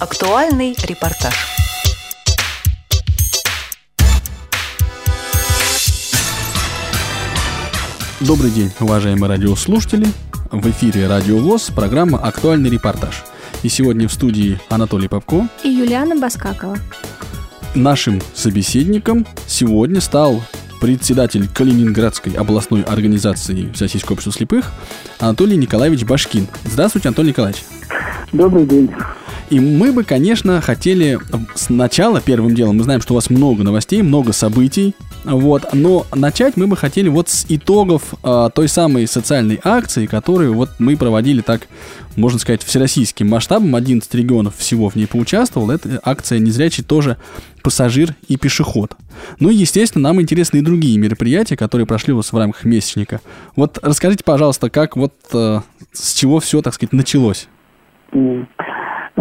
Актуальный репортаж. Добрый день, уважаемые радиослушатели. В эфире Радио ВОЗ, программа «Актуальный репортаж». И сегодня в студии Анатолий Попко и Юлиана Баскакова. Нашим собеседником сегодня стал председатель Калининградской областной организации Всероссийского общества слепых Анатолий Николаевич Башкин. Здравствуйте, Анатолий Николаевич. Добрый день. И мы бы, конечно, хотели сначала, первым делом, мы знаем, что у вас много новостей, много событий, вот, но начать мы бы хотели вот с итогов э, той самой социальной акции, которую вот мы проводили так, можно сказать, всероссийским масштабом, 11 регионов всего в ней поучаствовал, это акция «Незрячий тоже пассажир и пешеход». Ну и, естественно, нам интересны и другие мероприятия, которые прошли у вас в рамках месячника. Вот расскажите, пожалуйста, как вот э, с чего все, так сказать, началось?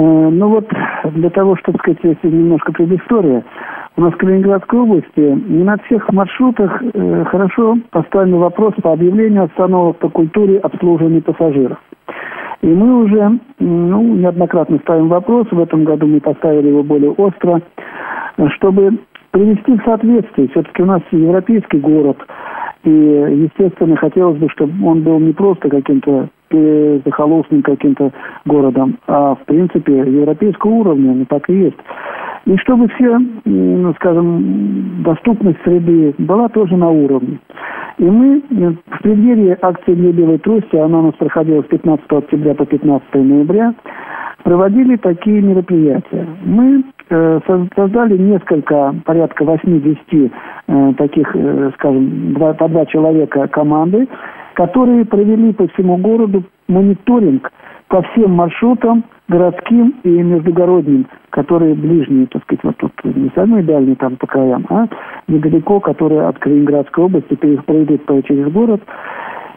Ну вот, для того, чтобы сказать, если немножко предыстория, у нас в Калининградской области не на всех маршрутах э, хорошо поставлен вопрос по объявлению остановок по культуре обслуживания пассажиров. И мы уже ну, неоднократно ставим вопрос, в этом году мы поставили его более остро, чтобы привести в соответствие. Все-таки у нас европейский город, и, естественно, хотелось бы, чтобы он был не просто каким-то захолустным каким-то городом, а в принципе европейского уровня, ну так и есть. И чтобы все, скажем, доступность среды была тоже на уровне. И мы в преддверии акции «Для белой трости», она у нас проходила с 15 октября по 15 ноября, проводили такие мероприятия. Мы э, создали несколько, порядка 80 э, таких, э, скажем, по два человека команды, которые провели по всему городу мониторинг по всем маршрутам, городским и междугородним, которые ближние, так сказать, вот тут не самые дальние там по краям, а недалеко, которые от Калининградской области пройдут через город.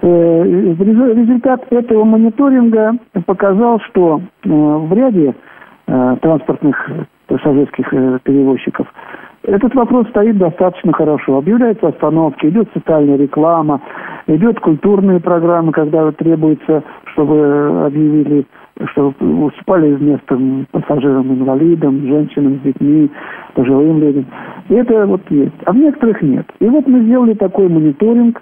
Э, результат этого мониторинга показал, что э, в ряде э, транспортных пассажирских перевозчиков этот вопрос стоит достаточно хорошо. Объявляются остановки, идет социальная реклама, идет культурные программы, когда требуется, чтобы объявили, чтобы уступали место пассажирам-инвалидам, женщинам с детьми, пожилым людям. И это вот есть. А в некоторых нет. И вот мы сделали такой мониторинг,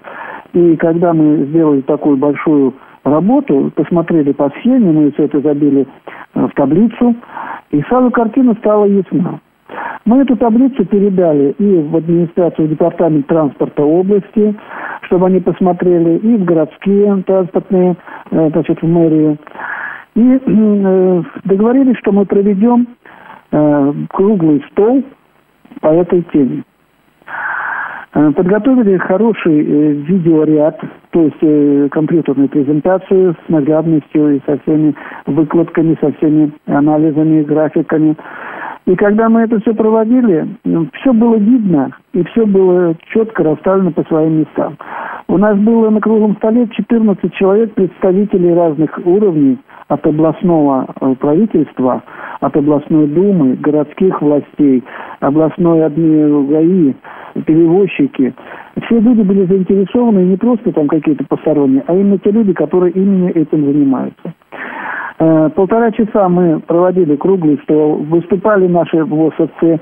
и когда мы сделали такую большую работу, посмотрели по схеме, мы все это забили э, в таблицу, и сразу картина стала ясна. Мы эту таблицу передали и в администрацию, в департамент транспорта области, чтобы они посмотрели, и в городские транспортные, э, значит, в мэрию. И э, договорились, что мы проведем э, круглый стол по этой теме. Подготовили хороший видеоряд, то есть компьютерную презентацию с наглядностью и со всеми выкладками, со всеми анализами, графиками. И когда мы это все проводили, ну, все было видно, и все было четко расставлено по своим местам. У нас было на круглом столе 14 человек, представителей разных уровней, от областного э, правительства, от областной думы, городских властей, областной ГАИ, перевозчики. Все люди были заинтересованы не просто там какие-то посторонние, а именно те люди, которые именно этим занимаются. Э, полтора часа мы проводили круглый стол, выступали наши ВОСовцы,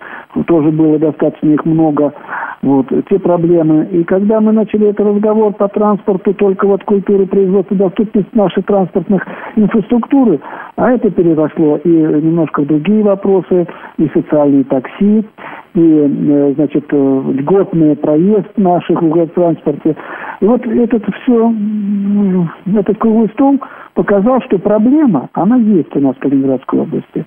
тоже было достаточно их много, вот, те проблемы. И когда мы начали этот разговор по транспорту, только вот культуры производства, доступность нашей транспортных инфраструктуры, а это переросло и немножко в другие вопросы, и социальные такси, и, э, значит, э, льготный проезд наших в транспорте. И вот этот все, этот круглый стол показал, что проблема, она есть у нас в Калининградской области.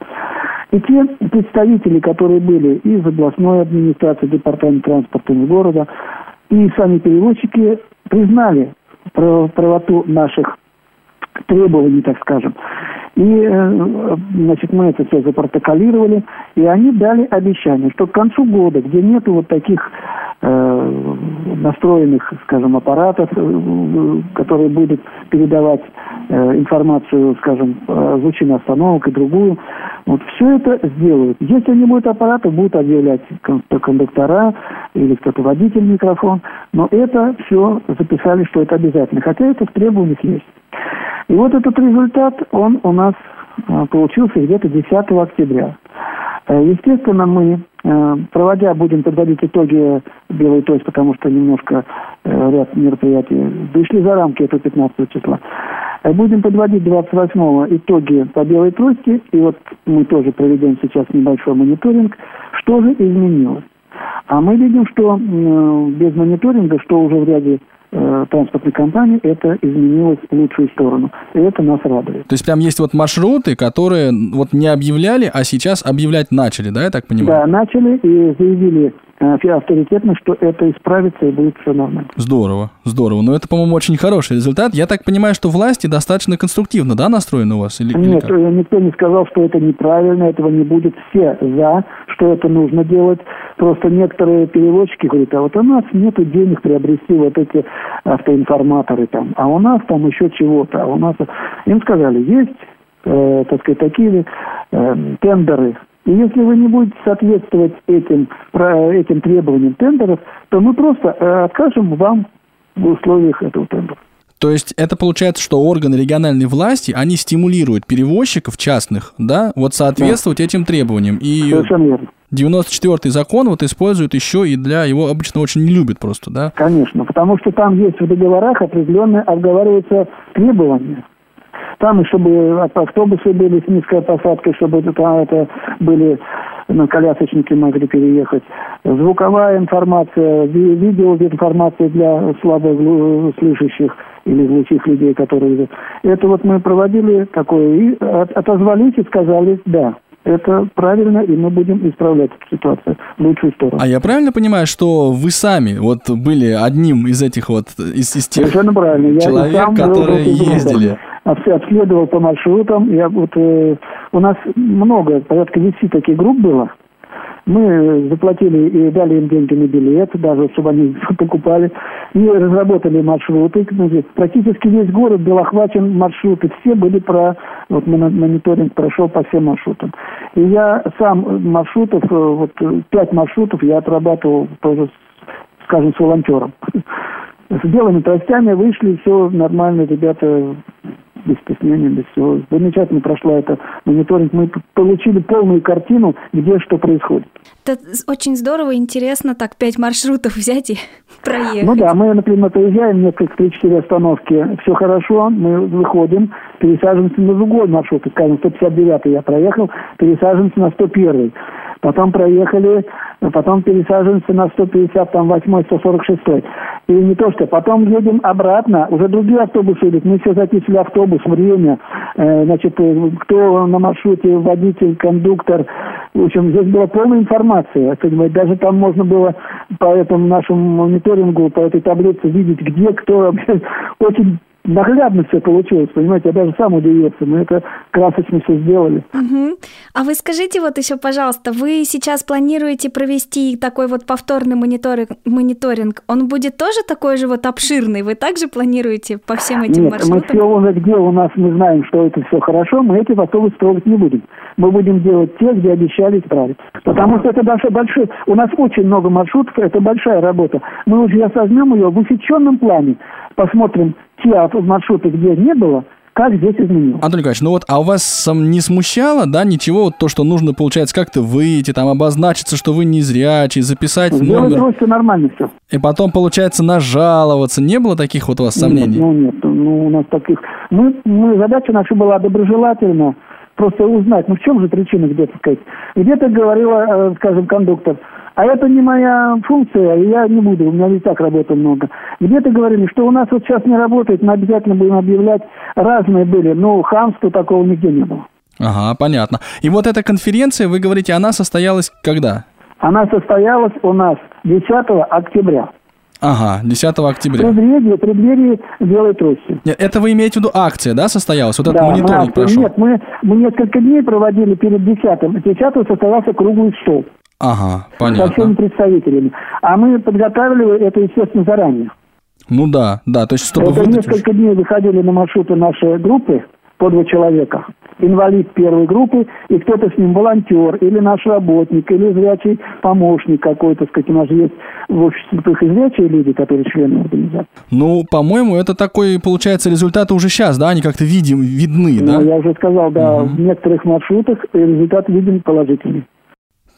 И те представители, которые были из областной администрации, департамента транспорта города, и сами перевозчики признали правоту наших требований, так скажем. И, э, значит, мы это все запротоколировали, и они дали обещание, что к концу года, где нету вот таких э, настроенных, скажем, аппаратов, э, которые будут передавать информацию, скажем, звучание остановок и другую, вот все это сделают. Если не будет аппарата, будут объявлять кондуктора или кто-то водитель микрофон, но это все записали, что это обязательно, хотя это в требованиях есть. И вот этот результат, он у нас э, получился где-то 10 октября. Э, естественно, мы, э, проводя, будем подводить итоги «Белой точки», потому что немножко ряд мероприятий вышли за рамки этого 15 числа. Будем подводить 28-го итоги по белой трости, и вот мы тоже проведем сейчас небольшой мониторинг, что же изменилось. А мы видим, что без мониторинга, что уже в ряде э, транспортной компании это изменилось в лучшую сторону. И это нас радует. То есть прям есть вот маршруты, которые вот не объявляли, а сейчас объявлять начали, да, я так понимаю? Да, начали и заявили авторитетно, что это исправится и будет все нормально. Здорово, здорово. Но это, по-моему, очень хороший результат. Я так понимаю, что власти достаточно конструктивно, да, настроены у вас? Или, Нет, или э, никто не сказал, что это неправильно, этого не будет. Все за, что это нужно делать. Просто некоторые переводчики говорят, а вот у нас нет денег приобрести вот эти автоинформаторы там, а у нас там еще чего-то, а у нас... Им сказали, есть, э, так сказать, такие э, тендеры и если вы не будете соответствовать этим, этим требованиям тендеров, то мы просто э, откажем вам в условиях этого тендера. То есть это получается, что органы региональной власти, они стимулируют перевозчиков частных, да, вот соответствовать да. этим требованиям. И Совершенно верно. 94-й закон вот используют еще и для его обычно очень не любят просто, да? Конечно, потому что там есть в договорах определенные обговариваются требования. Там, чтобы автобусы были с низкой посадкой, чтобы это, там, это были ну, колясочники могли переехать. Звуковая информация, видео информация для слабослышащих или глухих людей, которые... Это вот мы проводили такое и отозвались и сказали «да». Это правильно, и мы будем исправлять эту ситуацию в лучшую сторону. А я правильно понимаю, что вы сами вот были одним из этих вот, из, из тех Совершенно правильно. человек, я которые ездили? Обследовал по маршрутам. Я вот, э, у нас много, порядка 10 таких групп было. Мы заплатили и дали им деньги на билет, даже чтобы они покупали. И разработали маршруты. Практически весь город был охвачен маршруты. Все были про... Вот мониторинг прошел по всем маршрутам. И я сам маршрутов, э, вот пять маршрутов я отрабатывал тоже, скажем, с волонтером. С белыми тростями вышли, все нормально, ребята без стеснения, без всего. Замечательно прошла эта мониторинг. Мы получили полную картину, где что происходит. Это очень здорово, интересно так пять маршрутов взять и проехать. Ну да, мы, например, приезжаем, несколько три-четыре остановки, все хорошо, мы выходим, пересаживаемся на другой маршрут, скажем, 159 я проехал, пересаживаемся на 101 потом проехали, потом пересаживаемся на 158 146 И не то что, потом едем обратно, уже другие автобусы идут, мы все записывали автобус, время, э, значит, э, кто на маршруте, водитель, кондуктор, в общем, здесь была полная информация, даже там можно было по этому нашему мониторингу, по этой таблице видеть, где кто, очень наглядно все получилось, понимаете, я даже сам удивился, мы это красочно все сделали. Угу. А вы скажите вот еще, пожалуйста, вы сейчас планируете провести такой вот повторный мониторинг, мониторинг, он будет тоже такой же вот обширный, вы также планируете по всем этим Нет, маршрутам? мы все уже, где у нас мы знаем, что это все хорошо, мы эти автобусы трогать не будем. Мы будем делать те, где обещали исправить. Потому что это большой, большой, у нас очень много маршрутов, это большая работа. Мы уже осознем ее в усеченном плане, посмотрим, те маршруты, где не было, как здесь изменилось. Анатолий Николаевич, ну вот, а у вас не смущало, да, ничего, вот то, что нужно, получается, как-то выйти, там, обозначиться, что вы не зрячий, записать Сделать номер. все нормально все. И потом, получается, нажаловаться. Не было таких вот у вас сомнений? Нет, ну нет, ну у нас таких... Мы, мы, задача наша была доброжелательно, просто узнать, ну в чем же причина где-то сказать. Где-то говорила, э, скажем, кондуктор, а это не моя функция, я не буду, у меня и так работы много. Где-то говорили, что у нас вот сейчас не работает, мы обязательно будем объявлять, разные были, но хамства такого нигде не было. Ага, понятно. И вот эта конференция, вы говорите, она состоялась когда? Она состоялась у нас 10 октября. Ага, 10 октября. В преддверии, преддверии белой трости. Нет, это вы имеете в виду акция, да, состоялась? Вот да, этот мониторинг мы, прошел? Нет, мы, мы несколько дней проводили перед 10 10 состоялся круглый стол. Ага, понятно. Со всеми представителями. А мы подготавливали это, естественно, заранее. Ну да, да, то есть чтобы... Это выдать... несколько дней выходили на маршруты нашей группы по два человека. Инвалид первой группы, и кто-то с ним волонтер, или наш работник, или зрячий помощник какой-то, сказать, у нас есть в обществе слепых и зрячие люди, которые члены организации. Ну, по-моему, это такой, получается, результаты уже сейчас, да, они как-то видим, видны, ну, да? я уже сказал, да, угу. в некоторых маршрутах результат виден положительный.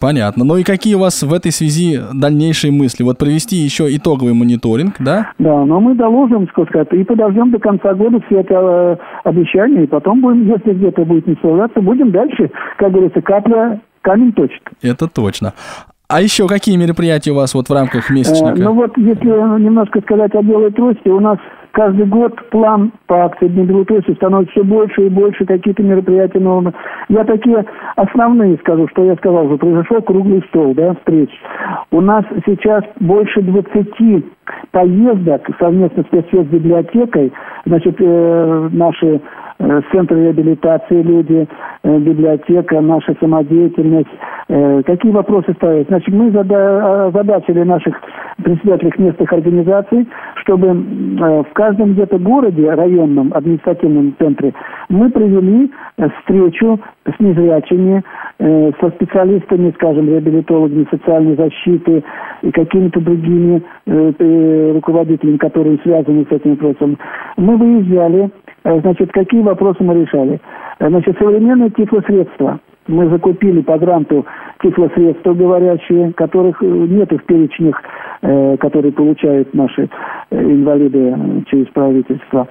Понятно. Ну и какие у вас в этой связи дальнейшие мысли? Вот провести еще итоговый мониторинг, да? Да, но мы доложим, сказать, и подождем до конца года все это э, обещания, и потом будем, если где-то будет не справляться, будем дальше, как говорится, капля камень точит. Это точно. А еще какие мероприятия у вас вот в рамках месячника? Э, ну вот, если немножко сказать о белой трости, у нас каждый год план по акции Дня белой трости становится все больше и больше, какие-то мероприятия новые. Я такие основные скажу, что я сказал уже, произошел круглый стол, да, встреч. У нас сейчас больше 20 поездок совместно с библиотекой, значит, э, наши центр реабилитации люди, э, библиотека, наша самодеятельность. Э, какие вопросы ставить? Значит, мы задачили наших председателей местных организаций, чтобы в каждом где-то городе, районном административном центре, мы провели встречу с незрячими, со специалистами, скажем, реабилитологами социальной защиты и какими-то другими руководителями, которые связаны с этим вопросом. Мы выезжали Э, значит, какие вопросы мы решали? Э, значит, современные тифлосредства. Мы закупили по гранту тифлосредства говорящие, которых э, нет в перечнях, которые получают наши инвалиды через правительство.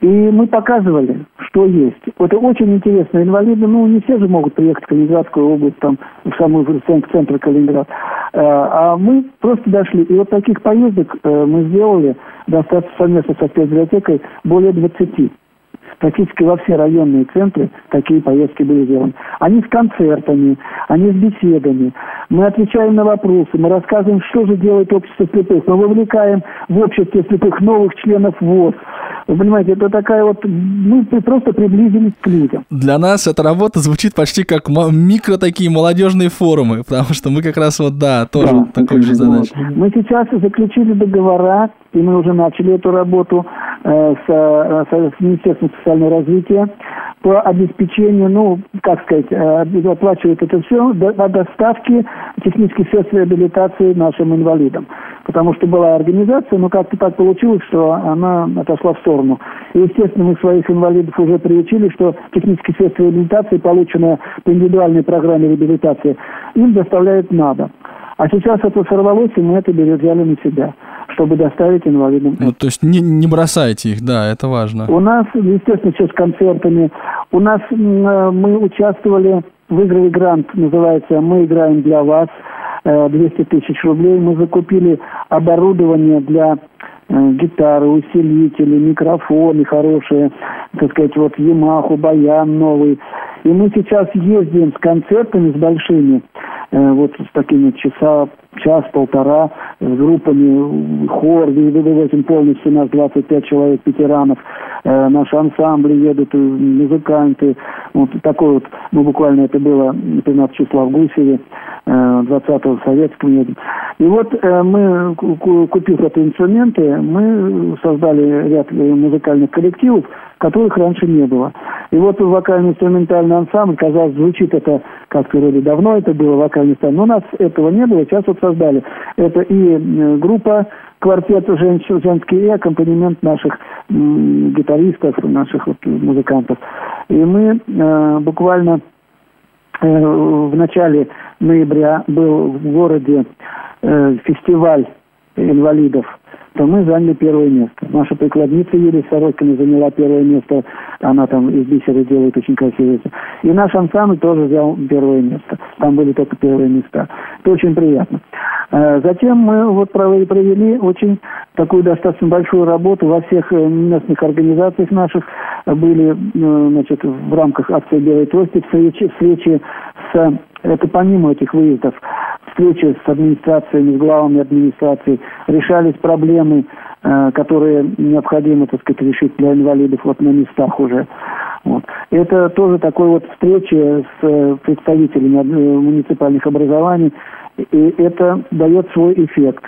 И мы показывали, что есть. Это очень интересно. Инвалиды, ну, не все же могут приехать в Калининградскую область, там, в самый центр Калининград. А мы просто дошли. И вот таких поездок мы сделали достаточно совместно со спецбиблиотекой более 20 практически во все районные центры такие поездки были сделаны. Они с концертами, они с беседами. Мы отвечаем на вопросы, мы рассказываем, что же делает общество слепых. Мы вовлекаем в обществе слепых новых членов ВОЗ. Вы понимаете, это такая вот... Мы просто приблизились к людям. Для нас эта работа звучит почти как микро такие молодежные форумы, потому что мы как раз вот, да, тоже да, такой же задачей. Вот. Мы сейчас заключили договора, и мы уже начали эту работу э, с, э, с Министерством социального развития по обеспечению, ну, как сказать, э, оплачивает это все до, доставки технических средств реабилитации нашим инвалидам. Потому что была организация, но как-то так получилось, что она отошла в сторону. И, естественно, мы своих инвалидов уже приучили, что технические средства реабилитации, полученные по индивидуальной программе реабилитации, им доставляют надо. А сейчас это сорвалось, и мы это взяли на себя чтобы доставить инвалидам. Ну, то есть не, не бросайте их, да, это важно. У нас, естественно, сейчас с концертами. У нас э, мы участвовали, выиграли грант, называется «Мы играем для вас», 200 э, тысяч рублей. Мы закупили оборудование для э, гитары, усилители, микрофоны хорошие, так сказать, вот Ямаху, Баян новый. И мы сейчас ездим с концертами, с большими, вот с такими часа, час-полтора, с группами, хор, вывозим полностью нас 25 человек, ветеранов, э, наши ансамбли едут, э, музыканты, вот такой вот, ну буквально это было 15 числа в Гусеве, э, 20-го в едем. И вот э, мы, купив эти инструменты, мы создали ряд э, музыкальных коллективов, которых раньше не было. И вот вокально-инструментальный ансамбль, казалось, звучит это как-то вроде давно это было вокальный ансамбль, но у нас этого не было, сейчас вот создали. Это и э, группа квартет женщин, женский и аккомпанемент наших м, гитаристов, наших вот музыкантов. И мы э, буквально э, в начале ноября был в городе э, фестиваль инвалидов то мы заняли первое место. Наша прикладница Юлия Сорокина заняла первое место. Она там из бисера делает очень красивые. И наш ансамбль тоже взял первое место. Там были только первые места. Это очень приятно. Э, затем мы вот провели очень такую достаточно большую работу во всех э, местных организациях наших. Были э, значит, в рамках акции «Белой трости» встречи, встречи с это помимо этих выездов, встречи с администрациями, с главами администрации, решались проблемы, э, которые необходимо, так сказать, решить для инвалидов вот на местах уже. Вот. Это тоже такой вот встреча с э, представителями муниципальных образований, и это дает свой эффект.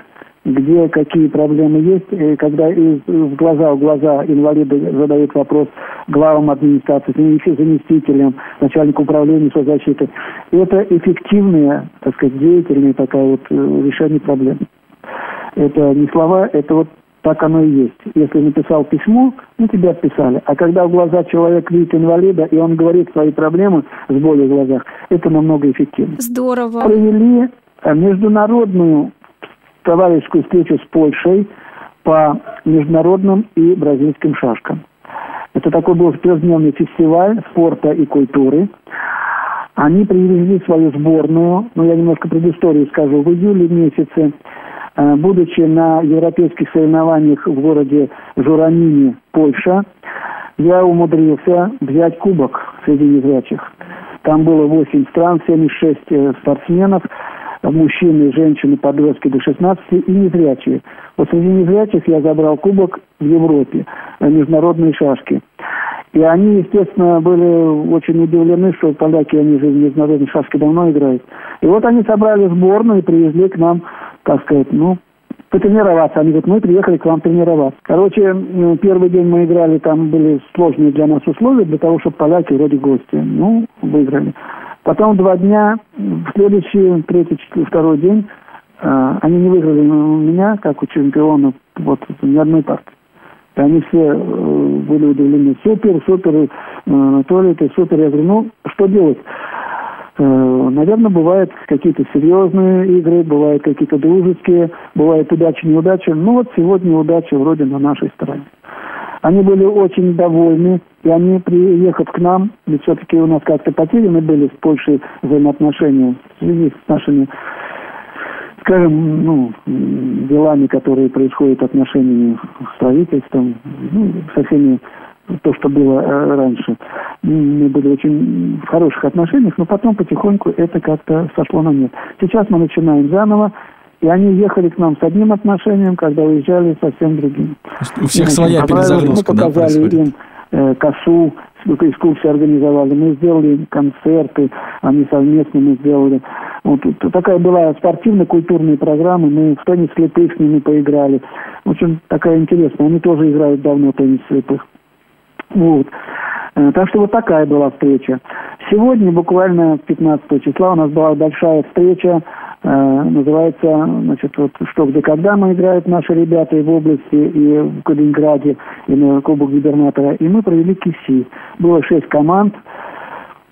Где какие проблемы есть, когда из, в глаза в глаза инвалиды задают вопрос главам администрации, заместителям, начальнику управления соцзащиты. Это эффективные, так сказать, деятельные такая вот э, решение проблем. Это не слова, это вот так оно и есть. Если написал письмо, ну тебя отписали. А когда в глаза человек видит инвалида, и он говорит свои проблемы с болью в глазах, это намного эффективнее. Здорово. Провели э, международную товарищескую встречу с Польшей по международным и бразильским шашкам. Это такой был трехдневный фестиваль спорта и культуры. Они привезли свою сборную, ну я немножко предысторию скажу, в июле месяце Э, будучи на европейских соревнованиях в городе Журанине, Польша, я умудрился взять кубок среди незрячих. Там было 8 стран, 76 э, спортсменов, мужчины, женщины, подростки до 16 и незрячие. Вот среди незрячих я забрал кубок в Европе, э, международные шашки. И они, естественно, были очень удивлены, что поляки, они же в международные шашки давно играют. И вот они собрали сборную и привезли к нам так сказать, ну, потренироваться. Они говорят, мы приехали к вам тренироваться. Короче, первый день мы играли, там были сложные для нас условия, для того, чтобы поляки вроде гости. Ну, выиграли. Потом два дня, в следующий, третий, второй день, э, они не выиграли у меня, как у чемпиона, вот, ни одной партии. И они все э, были удивлены. Супер, супер, э, Анатолий, ты супер. Я говорю, ну, что делать? Э, Наверное, бывают какие-то серьезные игры, бывают какие-то дружеские, бывают удачи, неудачи. Ну вот сегодня удача вроде на нашей стороне. Они были очень довольны, и они, приехав к нам, ведь все-таки у нас как-то потеряны были с Польшей взаимоотношения в связи с нашими, скажем, ну, делами, которые происходят отношениями с правительством, ну, со всеми то, что было э, раньше. Мы были очень в хороших отношениях, но потом потихоньку это как-то сошло на нет. Сейчас мы начинаем заново, и они ехали к нам с одним отношением, когда уезжали совсем другим. У всех своя перезагрузка, Мы показали да, им э, косу, экскурсии организовали, мы сделали им концерты, они совместно мы сделали. Вот, такая была спортивно-культурная программа, мы в теннис слепых с ними поиграли. В общем, такая интересная. Они тоже играют давно в теннис слепых. Вот. Э, так что вот такая была встреча. Сегодня, буквально 15 числа, у нас была большая встреча, называется, значит, вот что где когда мы играют наши ребята и в области, и в Калининграде, и на Кубок губернатора, и мы провели КИСИ. Было шесть команд,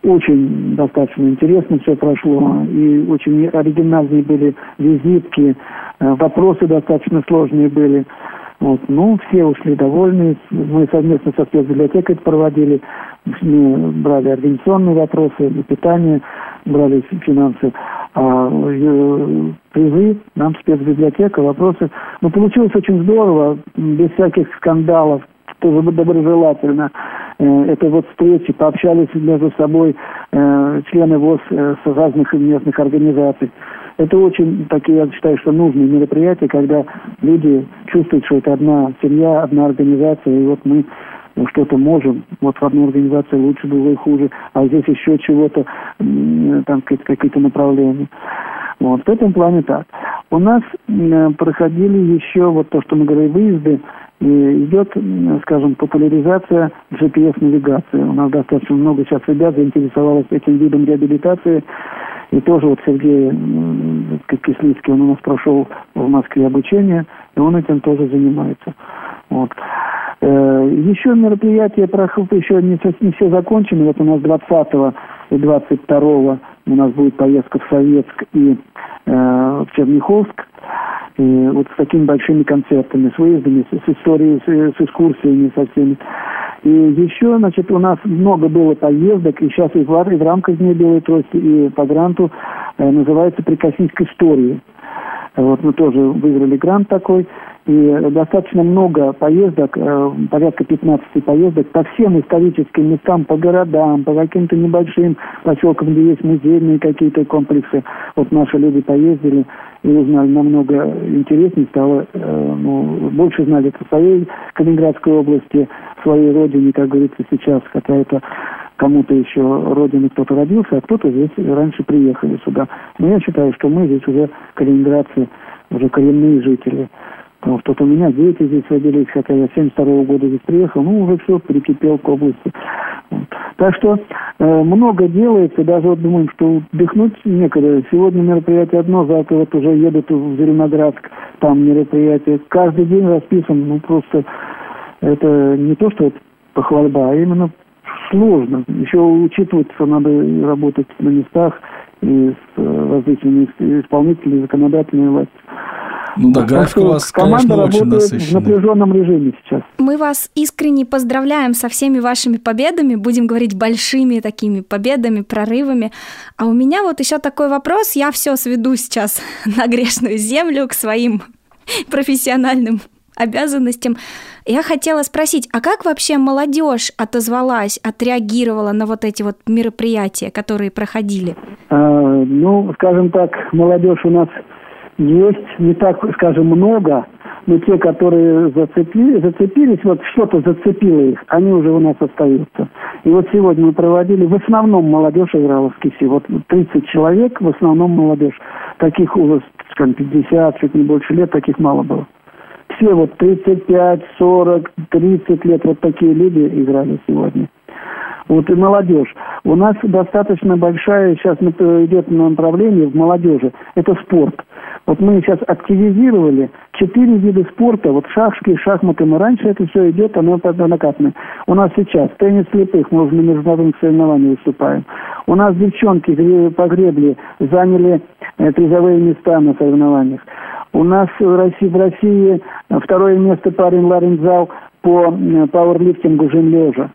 очень достаточно интересно все прошло, и очень оригинальные были визитки, э, вопросы достаточно сложные были. Вот. Ну, все ушли довольны. Мы совместно со спецбиблиотекой проводили. Мы брали организационные вопросы, питание, брали финансы. А э, призы нам спецбиблиотека, вопросы. Ну, получилось очень здорово, без всяких скандалов, тоже доброжелательно. Э, это вот встречи, пообщались между собой э, члены ВОЗ с разных местных организаций. Это очень, такие, я считаю, что нужные мероприятия, когда люди чувствуют, что это одна семья, одна организация, и вот мы что-то можем, вот в одной организации лучше, в другой хуже, а здесь еще чего-то, там какие-то направления. Вот, в этом плане так. У нас проходили еще, вот то, что мы говорили, выезды, и идет, скажем, популяризация GPS-навигации. У нас достаточно много сейчас ребят заинтересовалось этим видом реабилитации. И тоже вот Сергей Кислицкий, он у нас прошел в Москве обучение, и он этим тоже занимается. Вот. Э, еще мероприятия проходят, еще не, не все закончены. Вот у нас 20 и 22 у нас будет поездка в Советск и э, в Черняховск. И вот с такими большими концертами, с выездами, с, с историей, с, с экскурсиями со всеми. И еще, значит, у нас много было поездок, и сейчас и в, и в рамках Дня Белой Трости, и по гранту э, называется «Прикоснись к истории». Вот мы тоже выиграли грант такой. И достаточно много поездок, э, порядка 15 поездок по всем историческим местам, по городам, по каким-то небольшим поселкам, где есть музейные какие-то комплексы. Вот наши люди поездили и узнали намного интереснее, стало, э, ну, больше знали о своей Калининградской области, своей родине, как говорится сейчас, какая-то кому-то еще родины кто-то родился, а кто-то здесь раньше приехали сюда. Но я считаю, что мы здесь уже калининградцы уже коренные жители. Потому что вот у меня дети здесь родились, хотя я 72 -го года здесь приехал, ну, уже все, перекипел к области. Вот. Так что э, много делается, даже вот думаем, что отдохнуть некогда. Сегодня мероприятие одно, завтра вот уже едут в Зеленоградск, там мероприятие. Каждый день расписан, ну, просто это не то, что вот похвальба, а именно сложно. Еще учитывать, что надо работать на местах и с э, различными исполнителями, законодательной властью. Ну да, график у вас, конечно, очень насыщенный. в напряженном режиме сейчас. Мы вас искренне поздравляем со всеми вашими победами. Будем говорить большими такими победами, прорывами. А у меня вот еще такой вопрос. Я все сведу сейчас на грешную землю к своим профессиональным обязанностям. Я хотела спросить, а как вообще молодежь отозвалась, отреагировала на вот эти вот мероприятия, которые проходили? А, ну, скажем так, молодежь у нас есть не так, скажем, много, но те, которые зацепили, зацепились, вот что-то зацепило их, они уже у нас остаются. И вот сегодня мы проводили, в основном молодежь играла в КИСИ. Вот 30 человек, в основном молодежь. Таких уже, скажем, 50, чуть не больше лет, таких мало было. Все вот 35, 40, 30 лет, вот такие люди играли сегодня. Вот и молодежь. У нас достаточно большая сейчас идет направление в молодежи. Это спорт. Вот мы сейчас активизировали четыре вида спорта, вот шашки, шахматы, мы раньше это все идет, оно накатано. У нас сейчас теннис слепых, мы уже на международных соревнованиях выступаем. У нас девчонки по гребле заняли э, призовые места на соревнованиях. У нас в России, в России второе место парень Ларензал по э, пауэрлифтингу жим лежа.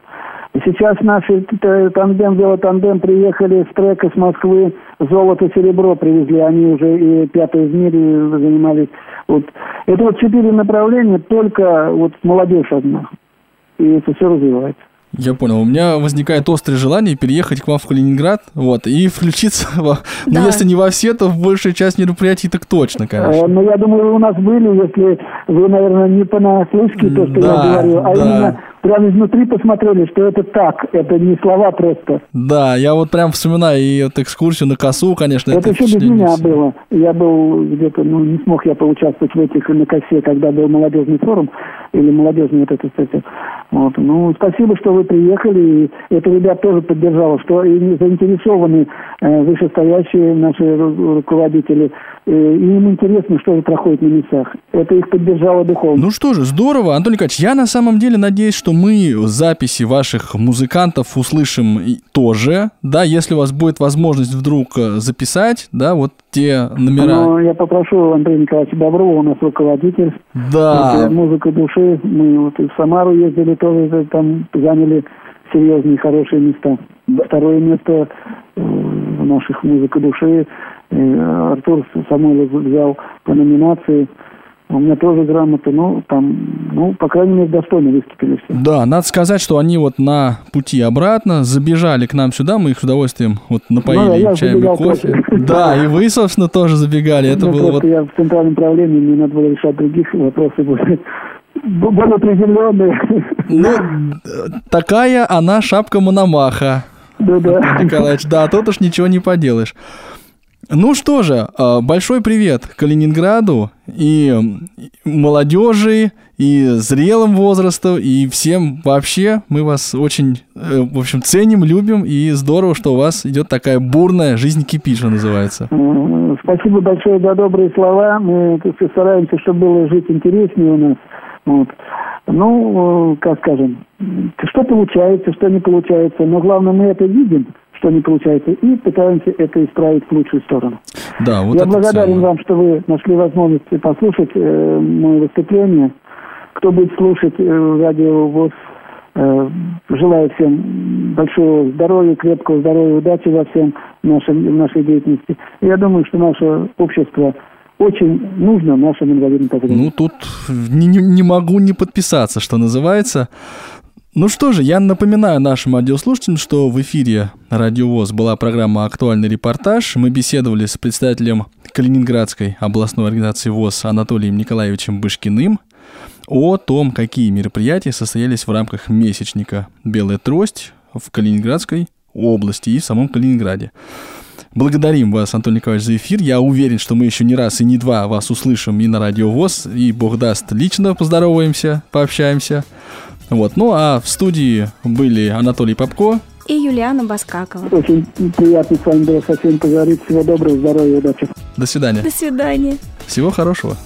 Сейчас наши тандем, велотандем приехали с трека с Москвы, золото, серебро привезли, они уже и пятое в мире занимались. Вот. Это вот четыре направления, только вот молодежь одна. И это все развивается. Я понял. У меня возникает острое желание переехать к вам в Калининград, вот, и включиться, во, ну, да. ну, если не во все, то в большую часть мероприятий так точно, конечно. Э, ну, я думаю, вы у нас были, если вы, наверное, не понаслышке то, что да, я говорю, а да. именно прямо изнутри посмотрели, что это так, это не слова просто. Да, я вот прям вспоминаю и вот экскурсию на косу, конечно. Это, это еще без меня было. Я был где-то, ну, не смог я поучаствовать в этих на косе, когда был молодежный форум, или молодежный вот этот, кстати. Вот. Ну, спасибо, что вы приехали, и это ребят тоже поддержало, что и заинтересованы э, вышестоящие наши руководители, э, и им интересно, что же проходит на местах. Это их поддержало духовно. Ну что же, здорово, Антон Николаевич, я на самом деле надеюсь, что мы записи ваших музыкантов услышим тоже, да, если у вас будет возможность вдруг э, записать, да, вот те номера. Ну, я попрошу Андрея Николаевича Доброва, у нас руководитель. Да. Музыка души. Мы вот в Самару ездили тоже, там заняли серьезные, хорошие места. Второе место э, в наших музыка души. Э, Артур Самойлов взял по номинации – у меня тоже грамоты, ну, там, ну, по крайней мере, достойно выступили все. Да, надо сказать, что они вот на пути обратно забежали к нам сюда, мы их с удовольствием вот напоили ну, чаем и кофе. Да, и вы, собственно, тоже забегали. Это ну, было вот... Я в центральном правлении, мне надо было решать других вопросы более более приземленные. Ну, такая она шапка Мономаха. Да-да. Николаевич, да, тут уж ничего не поделаешь. Ну что же, а, большой привет Калининграду и молодежи, и зрелым возрасту, и всем вообще. Мы вас очень, э, в общем, ценим, любим, и здорово, что у вас идет такая бурная жизнь кипит, что называется. Спасибо большое за добрые слова. Мы стараемся, чтобы было жить интереснее у нас. Вот. Ну, как скажем, что получается, что не получается, но главное мы это видим – что не получается, и пытаемся это исправить в лучшую сторону. Да, вот Я благодарен ценно. вам, что вы нашли возможность послушать э, мое выступление. Кто будет слушать э, радио ВОЗ, э, желаю всем большого здоровья, крепкого здоровья, удачи во всем нашем, в нашей деятельности. Я думаю, что наше общество очень нужно нашим инвалидам по Ну, тут не, не могу не подписаться, что называется. Ну что же, я напоминаю нашим радиослушателям, что в эфире Радио ВОЗ была программа «Актуальный репортаж». Мы беседовали с представителем Калининградской областной организации ВОЗ Анатолием Николаевичем Бышкиным о том, какие мероприятия состоялись в рамках месячника «Белая трость» в Калининградской области и в самом Калининграде. Благодарим вас, Антон Николаевич, за эфир. Я уверен, что мы еще не раз и не два вас услышим и на Радио ВОЗ, и, бог даст, лично поздороваемся, пообщаемся. Вот. Ну а в студии были Анатолий Попко и Юлиана Баскакова. Очень приятно с вами было совсем поговорить. Всего доброго, здоровья, удачи. До свидания. До свидания. Всего хорошего.